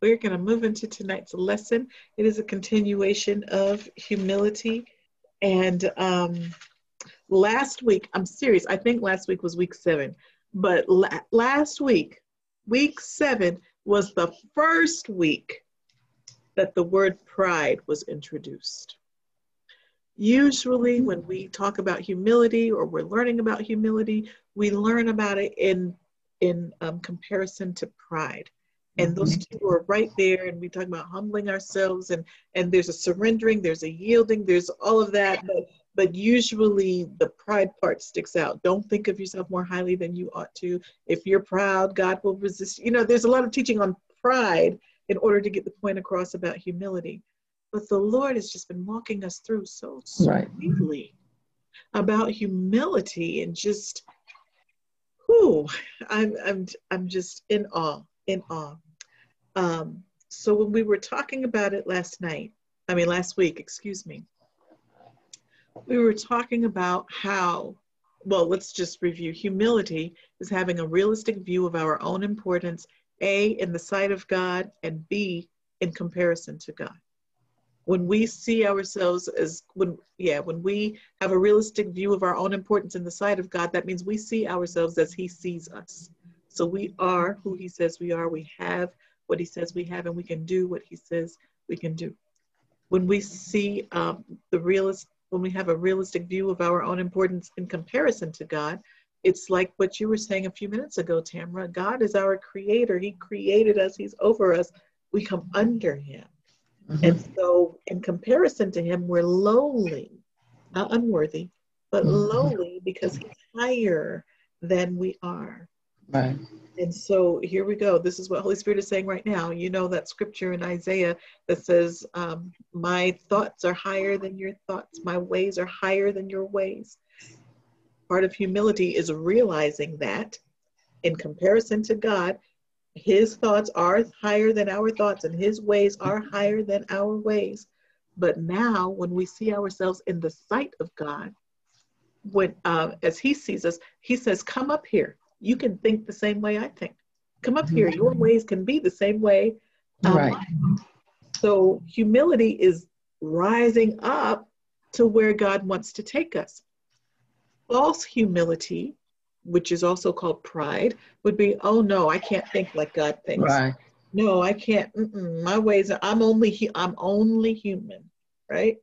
we're going to move into tonight's lesson. It is a continuation of humility. And um, last week, I'm serious, I think last week was week seven, but la- last week, week seven, was the first week that the word pride was introduced. Usually, when we talk about humility or we're learning about humility, we learn about it in, in um, comparison to pride and those mm-hmm. two are right there and we talk about humbling ourselves and and there's a surrendering there's a yielding there's all of that but but usually the pride part sticks out. Don't think of yourself more highly than you ought to. If you're proud god will resist. You know there's a lot of teaching on pride in order to get the point across about humility. But the lord has just been walking us through so sweetly right. about humility and just whoo i'm i'm i'm just in awe in awe um, so when we were talking about it last night, I mean, last week, excuse me, we were talking about how, well, let's just review. Humility is having a realistic view of our own importance, A, in the sight of God, and B, in comparison to God. When we see ourselves as, when, yeah, when we have a realistic view of our own importance in the sight of God, that means we see ourselves as He sees us. So we are who He says we are. We have what he says we have and we can do what he says we can do. When we see um, the realist, when we have a realistic view of our own importance in comparison to God, it's like what you were saying a few minutes ago, Tamra. God is our creator. He created us. He's over us. We come under him. Mm-hmm. And so in comparison to him, we're lowly, not unworthy, but mm-hmm. lowly because he's higher than we are. Right. And so here we go. This is what Holy Spirit is saying right now. You know that scripture in Isaiah that says, um, My thoughts are higher than your thoughts, my ways are higher than your ways. Part of humility is realizing that in comparison to God, his thoughts are higher than our thoughts, and his ways are higher than our ways. But now, when we see ourselves in the sight of God, when uh, as he sees us, he says, Come up here you can think the same way I think. Come up here. Your mm-hmm. ways can be the same way. Um, right. So humility is rising up to where God wants to take us. False humility, which is also called pride, would be, oh no, I can't think like God thinks. Right. No, I can't. my ways. Are, I'm only. I'm only human. Right.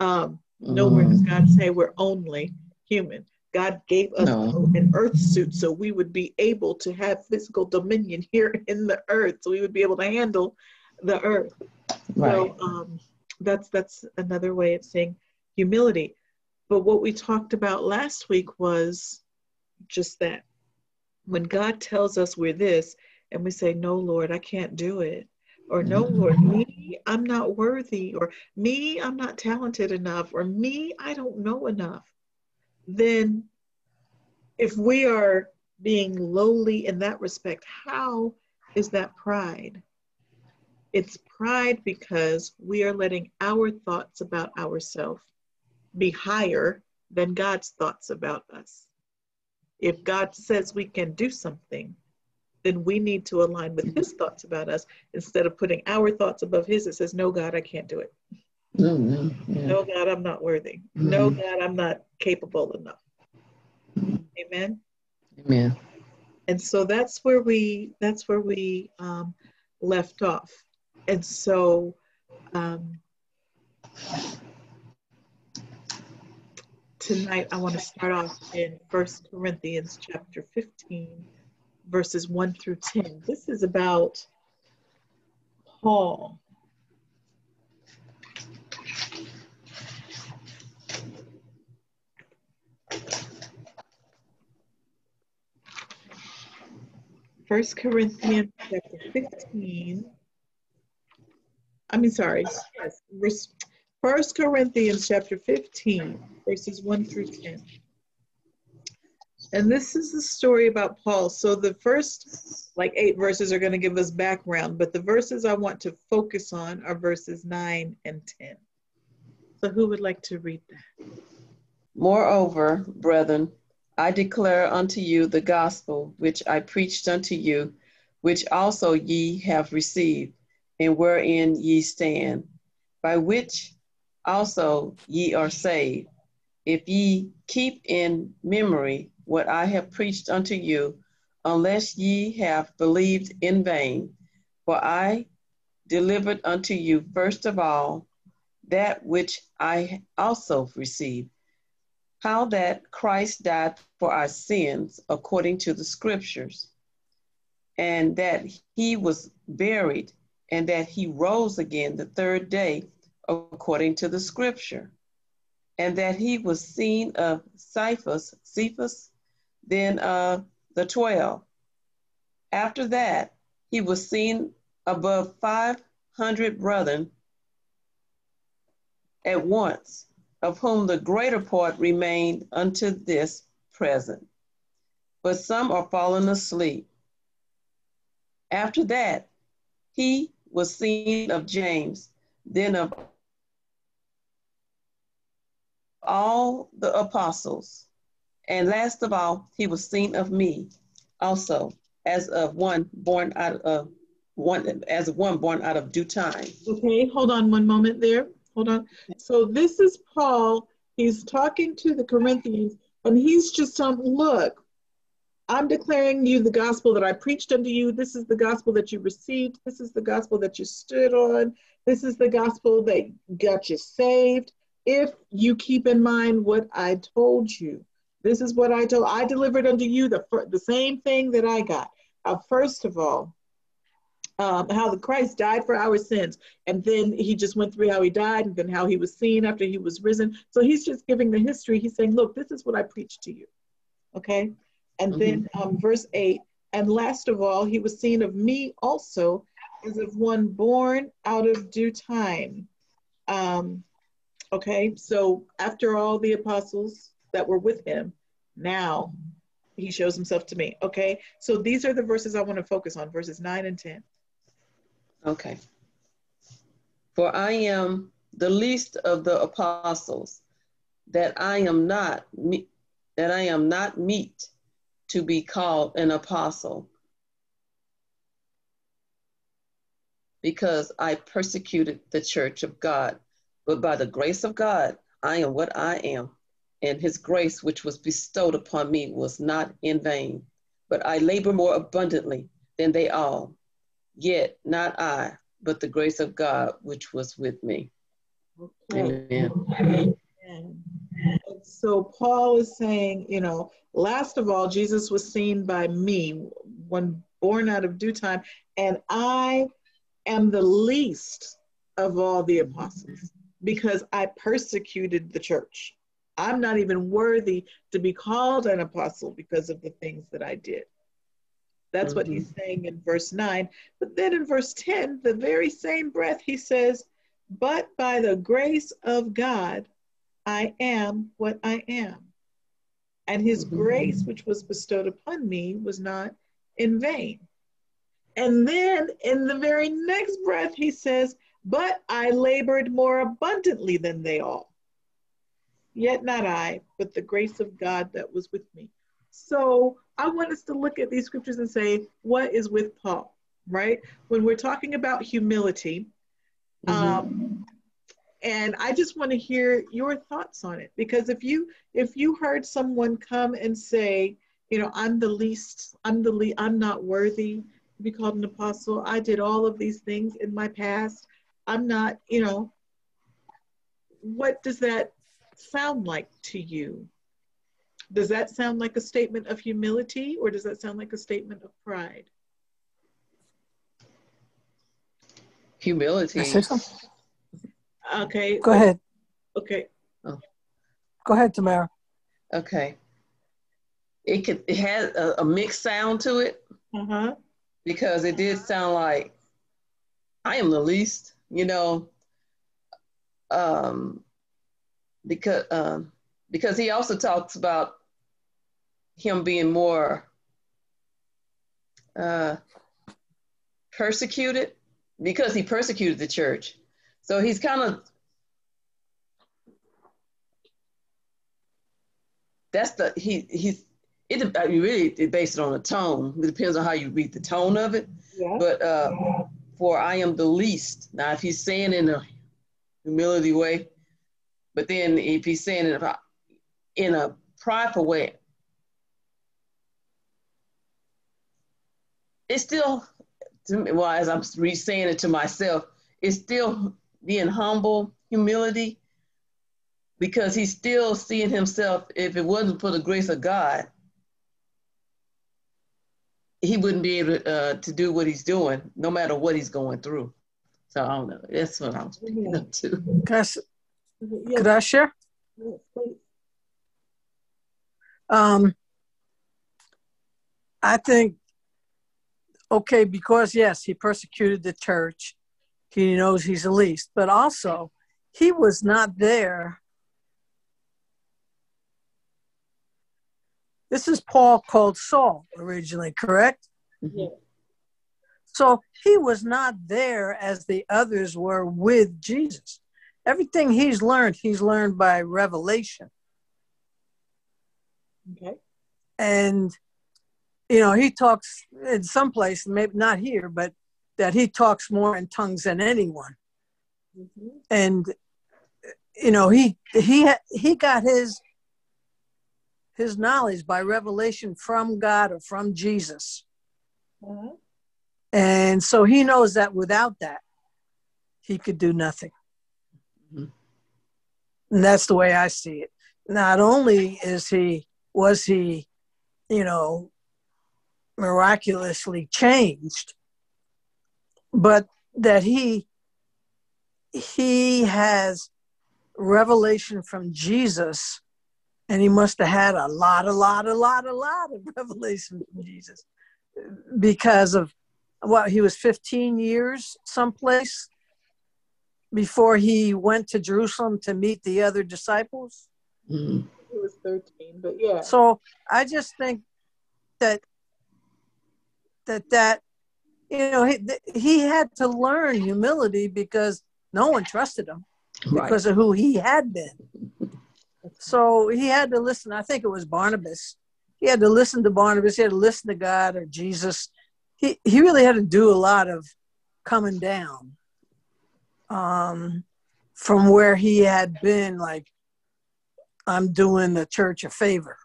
Um, nowhere does God mm-hmm. say we're only human. God gave us no. an earth suit so we would be able to have physical dominion here in the earth, so we would be able to handle the earth. Right. So um, that's that's another way of saying humility. But what we talked about last week was just that. When God tells us we're this, and we say, "No, Lord, I can't do it," or "No, mm-hmm. Lord, me, I'm not worthy," or "Me, I'm not talented enough," or "Me, I don't know enough." Then if we are being lowly in that respect, how is that pride? It's pride because we are letting our thoughts about ourselves be higher than God's thoughts about us. If God says we can do something, then we need to align with his thoughts about us instead of putting our thoughts above his. It says, No, God, I can't do it. Mm-hmm. Yeah. No, God, I'm not worthy. Mm-hmm. No, God, I'm not capable enough. Amen. Amen. And so that's where we that's where we um, left off. And so um, tonight I want to start off in First Corinthians chapter 15, verses 1 through 10. This is about Paul First Corinthians chapter 15. I mean, sorry, yes, First Corinthians chapter 15, verses 1 through 10. And this is the story about Paul. So the first like eight verses are going to give us background, but the verses I want to focus on are verses 9 and 10. So who would like to read that? Moreover, brethren, I declare unto you the gospel which I preached unto you, which also ye have received, and wherein ye stand, by which also ye are saved, if ye keep in memory what I have preached unto you, unless ye have believed in vain. For I delivered unto you first of all that which I also received, how that Christ died for our sins according to the scriptures, and that he was buried, and that he rose again the third day according to the scripture, and that he was seen of Cephas, Cephas, then of the twelve. After that, he was seen above 500 brethren at once, of whom the greater part remained unto this present. But some are fallen asleep. After that, he was seen of James, then of all the apostles. And last of all, he was seen of me also, as of one born out of one as one born out of due time. Okay, hold on one moment there. Hold on. So this is Paul. He's talking to the Corinthians, and he's just telling, look, I'm declaring you the gospel that I preached unto you. This is the gospel that you received. This is the gospel that you stood on. This is the gospel that got you saved. If you keep in mind what I told you, this is what I told. I delivered unto you the the same thing that I got. Uh, first of all, um, how the Christ died for our sins. And then he just went through how he died and then how he was seen after he was risen. So he's just giving the history. He's saying, look, this is what I preached to you. Okay. And mm-hmm. then um, verse 8 and last of all, he was seen of me also as of one born out of due time. Um, okay. So after all the apostles that were with him, now he shows himself to me. Okay. So these are the verses I want to focus on verses 9 and 10. Okay. For I am the least of the apostles, that I am not me- that I am not meet to be called an apostle, because I persecuted the church of God. But by the grace of God, I am what I am, and his grace which was bestowed upon me was not in vain. But I labor more abundantly than they all. Yet not I, but the grace of God which was with me. Okay. Amen. Amen. So Paul is saying, you know, last of all, Jesus was seen by me, one born out of due time, and I am the least of all the apostles because I persecuted the church. I'm not even worthy to be called an apostle because of the things that I did. That's mm-hmm. what he's mm-hmm. saying in verse 9. But then in verse 10, the very same breath, he says, But by the grace of God, I am what I am. And his mm-hmm. grace, which was bestowed upon me, was not in vain. And then in the very next breath, he says, But I labored more abundantly than they all. Yet not I, but the grace of God that was with me. So I want us to look at these scriptures and say, what is with Paul, right? When we're talking about humility, mm-hmm. um, and I just want to hear your thoughts on it because if you if you heard someone come and say, you know, I'm the least, I'm the least, I'm not worthy to be called an apostle. I did all of these things in my past. I'm not, you know, what does that sound like to you? Does that sound like a statement of humility or does that sound like a statement of pride? Humility. Okay. Go ahead. Okay. Oh. Go ahead, Tamara. Okay. It could it has a, a mixed sound to it. Uh-huh. Because it did sound like I am the least, you know. Um because um because he also talks about him being more uh, persecuted because he persecuted the church. So he's kind of that's the he he's it I mean, really it based on the tone. It depends on how you read the tone of it. Yeah. But uh, for I am the least. Now, if he's saying in a humility way, but then if he's saying it in a prideful way, it's still, to me, well, as I'm re-saying it to myself, it's still being humble, humility, because he's still seeing himself. If it wasn't for the grace of God, he wouldn't be able uh, to do what he's doing, no matter what he's going through. So I don't know. That's what I'm speaking up to. Can I, s- could I share? Um, I think, okay, because yes, he persecuted the church. He knows he's the least, but also he was not there. This is Paul called Saul originally, correct? Mm-hmm. Yeah. So he was not there as the others were with Jesus. Everything he's learned, he's learned by revelation. Okay. and you know he talks in some place maybe not here but that he talks more in tongues than anyone Mhm. and you know he he he got his his knowledge by revelation from god or from jesus Uh-huh. and so he knows that without that he could do nothing Mhm. and that's the way i see it not only is he was he you know miraculously changed but that he he has revelation from jesus and he must have had a lot a lot a lot a lot of revelation from jesus because of what he was 15 years someplace before he went to jerusalem to meet the other disciples Mhm. It was 13, but yeah. so I just think that that that you know he, he had to learn humility because no one trusted him Right. because of who he had been. So he had to listen. I think it was Barnabas. He had to listen to Barnabas. He had to listen to God or Jesus. He he really had to do a lot of coming down um, from where he had been. Like I'm doing the church a favor.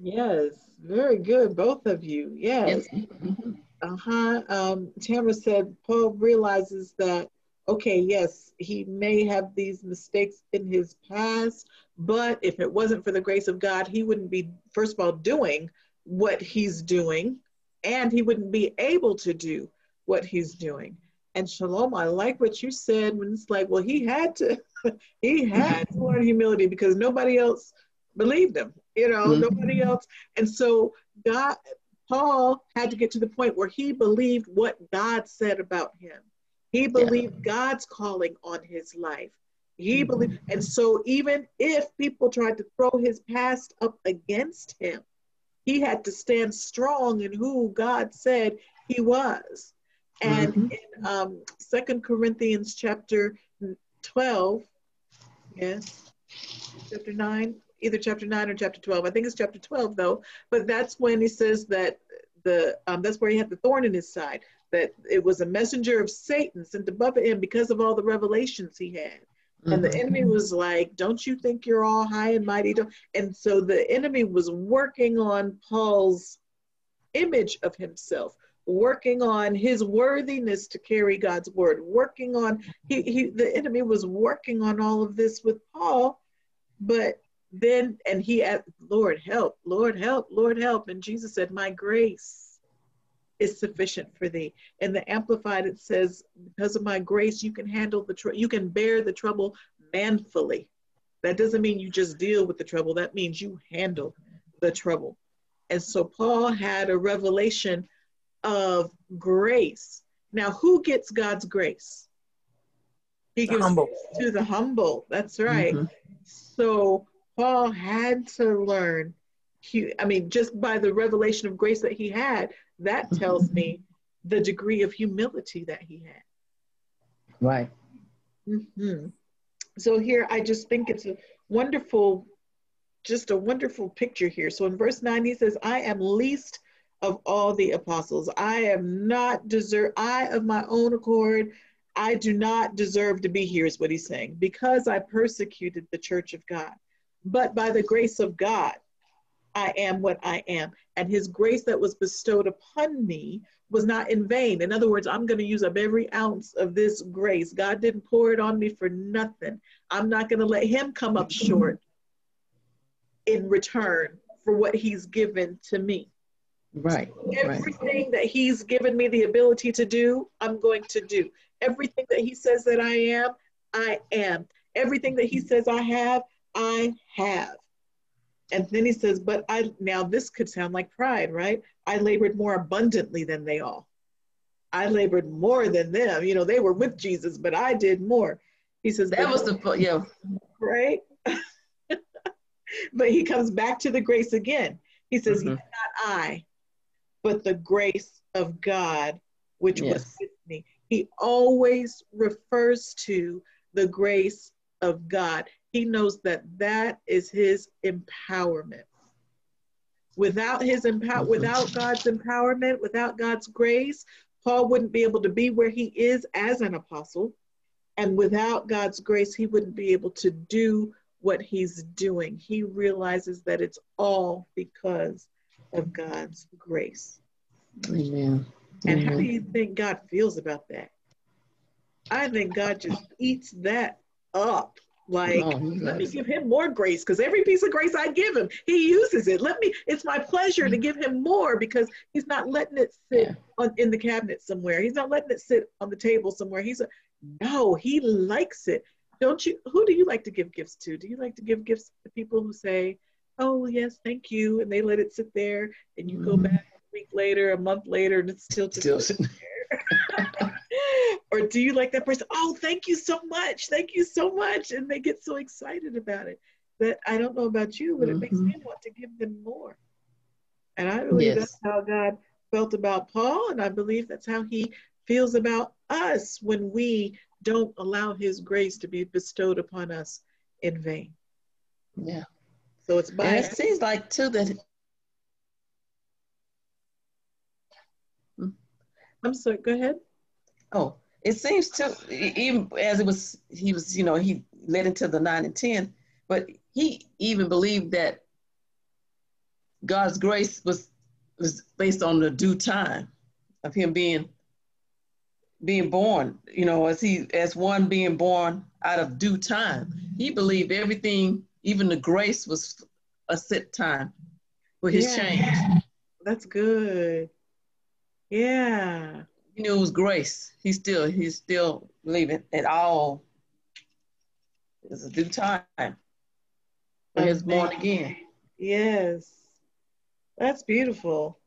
Yes, very good, both of you. Yes. Yes. Mhm. Uh-huh. Um, Tamara said Paul realizes that, okay, yes, he may have these mistakes in his past, but if it wasn't for the grace of God, he wouldn't be, first of all, doing what he's doing, and he wouldn't be able to do what he's doing. And Shalom, I like what you said when it's like, well, he had to, he had to learn humility because nobody else believed him, you know, Mhm. nobody else. And so God, Paul had to get to the point where he believed what God said about him. He believed God's calling on his life. He Mhm. believed, and so even if people tried to throw his past up against him, he had to stand strong in who God said he was. And Mhm. in um, Second Corinthians chapter 12, yes, chapter 9, either chapter 9 or chapter 12. I think it's chapter 12 though, but that's when he says that the um, that's where he had the thorn in his side, that it was a messenger of Satan sent above him because of all the revelations he had. And the Mhm. enemy was like, Don't you think you're all high and mighty? And so the enemy was working on Paul's image of himself, working on his worthiness to carry God's word, working on he, he the enemy was working on all of this with Paul, but then and he asked, Lord help, Lord help, Lord help. And Jesus said, My grace is sufficient for thee. And the amplified it says, Because of my grace, you can handle the tr- you can bear the trouble manfully. That doesn't mean you just deal with the trouble. That means you handle the trouble. And so Paul had a revelation of grace. Now, who gets God's grace? He The gives humble. to the humble. That's right. Mhm. So Paul had to learn. I mean, just by the revelation of grace that he had, that tells me the degree of humility that he had. Right. hmm So here, I just think it's a wonderful just a wonderful picture here. So in verse 9, he says, I am least of all the apostles. I am not deserve, I of my own accord, I do not deserve to be here, is what he's saying, because I persecuted the church of God. But by the grace of God, I am what I am. And his grace that was bestowed upon me was not in vain. In other words, I'm going to use up every ounce of this grace. God didn't pour it on me for nothing. I'm not going to let him come up short in return for what he's given to me. Right. Everything right. that he's given me the ability to do, I'm going to do. Everything that he says that I am, I am. Everything that he says I have, I have. And then he says, but I, now this could sound like pride, right? I labored more abundantly than they all. I labored more than them. You know, they were with Jesus, but I did more. He says, that was the, yeah. Right? but he comes back to the grace again. He says, mm-hmm. Not I, but the grace of God, which yes. was with me. He always refers to the grace of God. He knows that that is his empowerment. Without his empower, mm-hmm. without God's empowerment, without God's grace, Paul wouldn't be able to be where he is as an apostle. And without God's grace, he wouldn't be able to do what he's doing. He realizes that it's all because of God's grace. Amen. And Amen. how do you think God feels about that? I think God just eats that up. Like, oh, let me give him more grace because every piece of grace I give him, he uses it. Let me, it's my pleasure to give him more because he's not letting it sit yeah. on, in the cabinet somewhere. He's not letting it sit on the table somewhere. He's a, no, he likes it. Don't you, who do you like to give gifts to? Do you like to give gifts to people who say, oh, yes, thank you, and they let it sit there and you mm-hmm. go back a week later, a month later, and it's still just still sitting there? or do you like that person? Oh, thank you so much. Thank you so much. And they get so excited about it that I don't know about you, but mm-hmm. it makes me mm-hmm. want to give them more. And I believe yes. that's how God felt about Paul. And I believe that's how he feels about us when we don't allow his grace to be bestowed upon us in vain. Yeah. So it's by. And it seems like, too, that. I'm sorry, go ahead. Oh, it seems to even as it was he was you know he led into the nine and ten, but he even believed that God's grace was was based on the due time of him being being born. You know, as he as one being born out of due time, he believed everything, even the grace, was a set time for his yeah. change. That's good. Yeah he knew it was grace. He still he's still believing at all. It's a due time. For his born again. Yes. That's beautiful.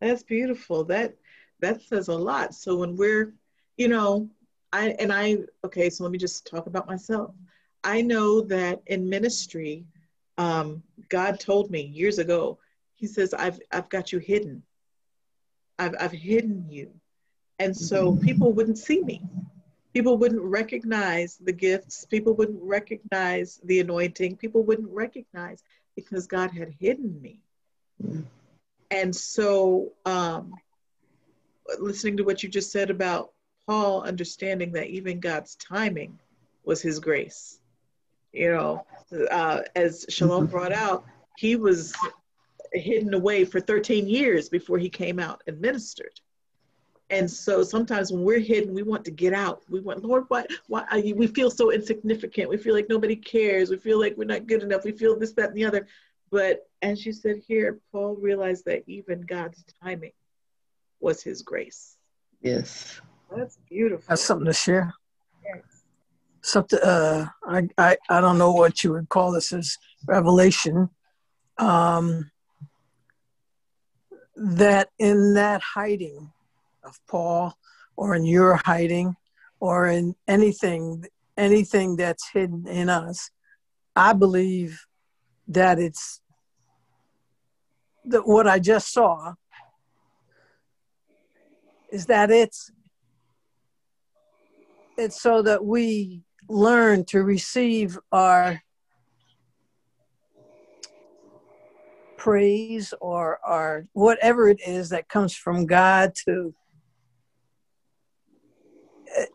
That's beautiful. That that says a lot. So when we're, you know, I and I okay, so let me just talk about myself. I know that in ministry, um, God told me years ago, He says, I've I've got you hidden. I've I've hidden you and so people wouldn't see me. People wouldn't recognize the gifts. People wouldn't recognize the anointing. People wouldn't recognize because God had hidden me. And so, um, listening to what you just said about Paul understanding that even God's timing was his grace. You know, uh, as Shalom mm-hmm. brought out, he was hidden away for 13 years before he came out and ministered. And so sometimes when we're hidden, we want to get out. We want, Lord, why, why, we feel so insignificant. We feel like nobody cares. We feel like we're not good enough. We feel this, that, and the other. But as you said here, Paul realized that even God's timing was his grace. Yes. That's beautiful. That's something to share. Yes. Something, uh, I, I, I don't know what you would call this as revelation. Um, that in that hiding, of Paul or in your hiding or in anything anything that's hidden in us. I believe that it's that what I just saw is that it's it's so that we learn to receive our praise or our whatever it is that comes from God to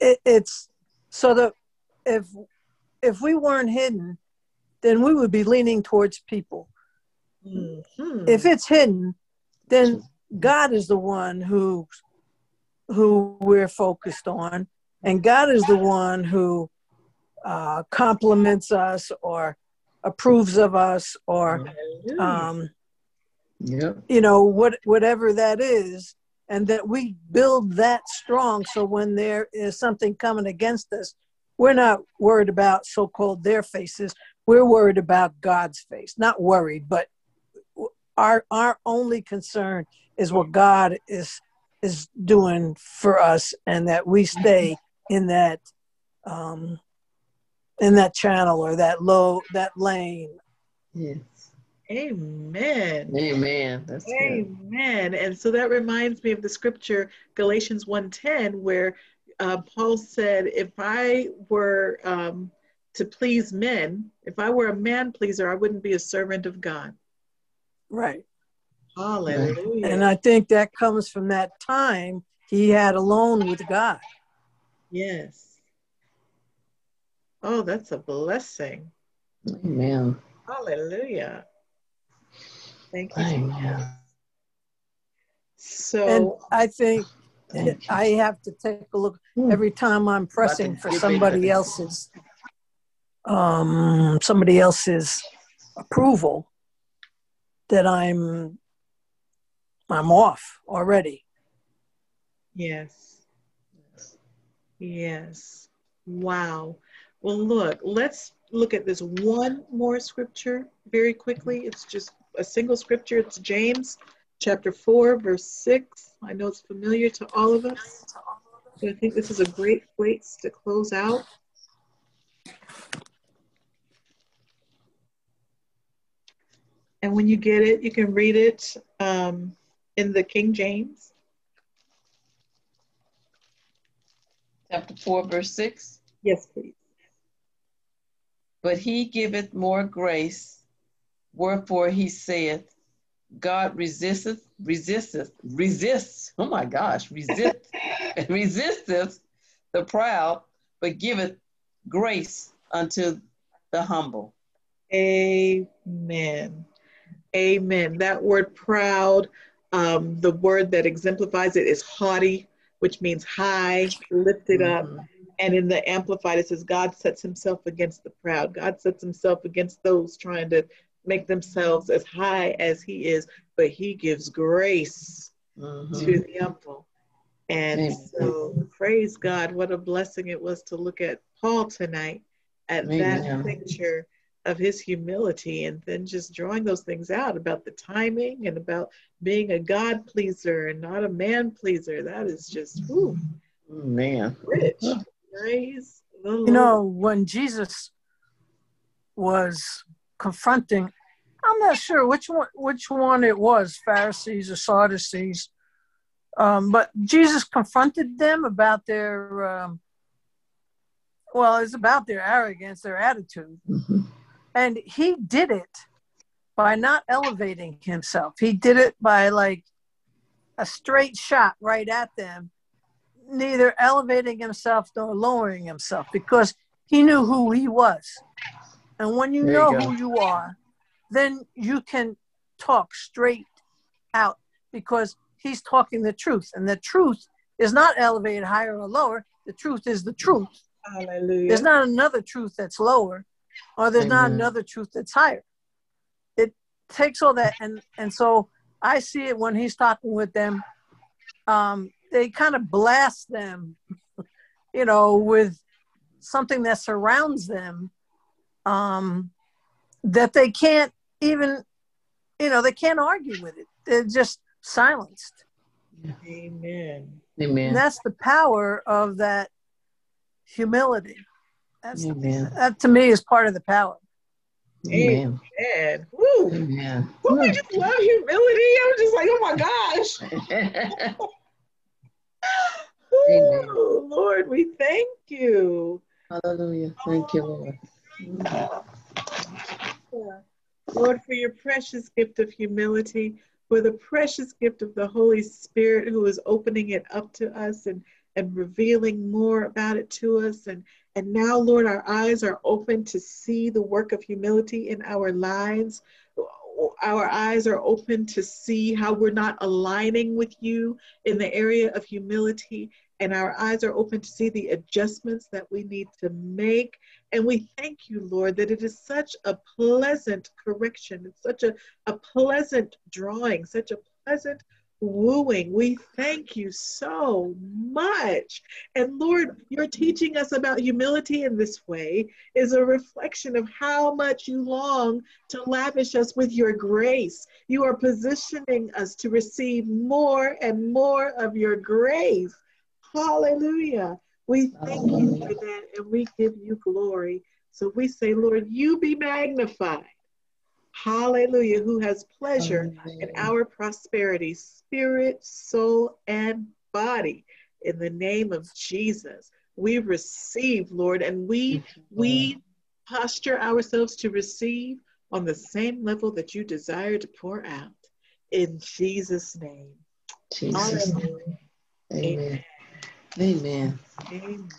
it, it's so that if if we weren't hidden, then we would be leaning towards people. Mm-hmm. If it's hidden, then God is the one who who we're focused on, and God is the one who uh, compliments us or approves of us or um, yep. you know what whatever that is and that we build that strong so when there is something coming against us we're not worried about so-called their faces we're worried about god's face not worried but our our only concern is what god is is doing for us and that we stay in that um in that channel or that low that lane. Yes. Amen. Amen. That's Amen. Good. And so that reminds me of the scripture Galatians 1:10 where uh, Paul said, "If I were um, to please men, if I were a man pleaser, I wouldn't be a servant of God." Right. Hallelujah. And I think that comes from that time he had alone with God. Yes. Oh, that's a blessing. Amen. Hallelujah. Thank you. Amen. So and I think I have to take a look hmm. every time I'm pressing for somebody else's um somebody else's approval that I'm I'm off already. Yes. Yes. Wow. Well, look, let's look at this one more scripture very quickly. It's just a single scripture. It's James chapter 4, verse 6. I know it's familiar to all of us. So I think this is a great place to close out. And when you get it, you can read it um, in the King James. Chapter 4, verse 6. Yes, please but he giveth more grace. Wherefore he saith, God resisteth, resisteth, resists, oh my gosh, resist, resisteth the proud, but giveth grace unto the humble. Amen. Amen. That word proud, um, the word that exemplifies it is haughty, which means high, lifted mm-hmm. up. And in the Amplified, it says, God sets himself against the proud. God sets himself against those trying to make themselves as high as he is, but he gives grace mm-hmm. to the humble. And Amen. so, praise God. What a blessing it was to look at Paul tonight at Amen. that picture of his humility and then just drawing those things out about the timing and about being a God pleaser and not a man pleaser. That is just, whew, man, rich. Praise the Lord. You know, when Jesus was confronting, I'm not sure which one which one it was, Pharisees or Sadducees, um, but Jesus confronted them about their um, well, it's about their arrogance, their attitude, mm-hmm. and he did it by not elevating himself. He did it by like a straight shot right at them neither elevating himself nor lowering himself because he knew who he was. And when you there know you who you are, then you can talk straight out because he's talking the truth. And the truth is not elevated higher or lower. The truth is the truth. Hallelujah. There's not another truth that's lower or there's Amen. not another truth that's higher. It takes all that and and so I see it when he's talking with them. Um, they kind of blast them, you know, with something that surrounds them um, that they can't even, you know, they can't argue with it. They're just silenced. Amen. Amen. And that's the power of that humility. That's Amen. that to me is part of the power. Amen. Amen. Woo. Amen. Woo, I just love humility. I'm just like, oh my gosh. Ooh, Lord, we thank you. Hallelujah. Thank you, Lord. Lord, for your precious gift of humility, for the precious gift of the Holy Spirit who is opening it up to us and, and revealing more about it to us. And, and now, Lord, our eyes are open to see the work of humility in our lives. Our eyes are open to see how we're not aligning with you in the area of humility and our eyes are open to see the adjustments that we need to make. And we thank you, Lord, that it is such a pleasant correction. It's such a, a pleasant drawing, such a pleasant wooing. We thank you so much. And Lord, you're teaching us about humility in this way is a reflection of how much you long to lavish us with your grace. You are positioning us to receive more and more of your grace. Hallelujah. We thank you for that and we give you glory. So we say, Lord, you be magnified. Hallelujah. Who has pleasure in our prosperity, spirit, soul, and body. In the name of Jesus, we receive, Lord, and we we posture ourselves to receive on the same level that you desire to pour out. In Jesus' name. Jesus. Amen. Amen. Amen. Amen.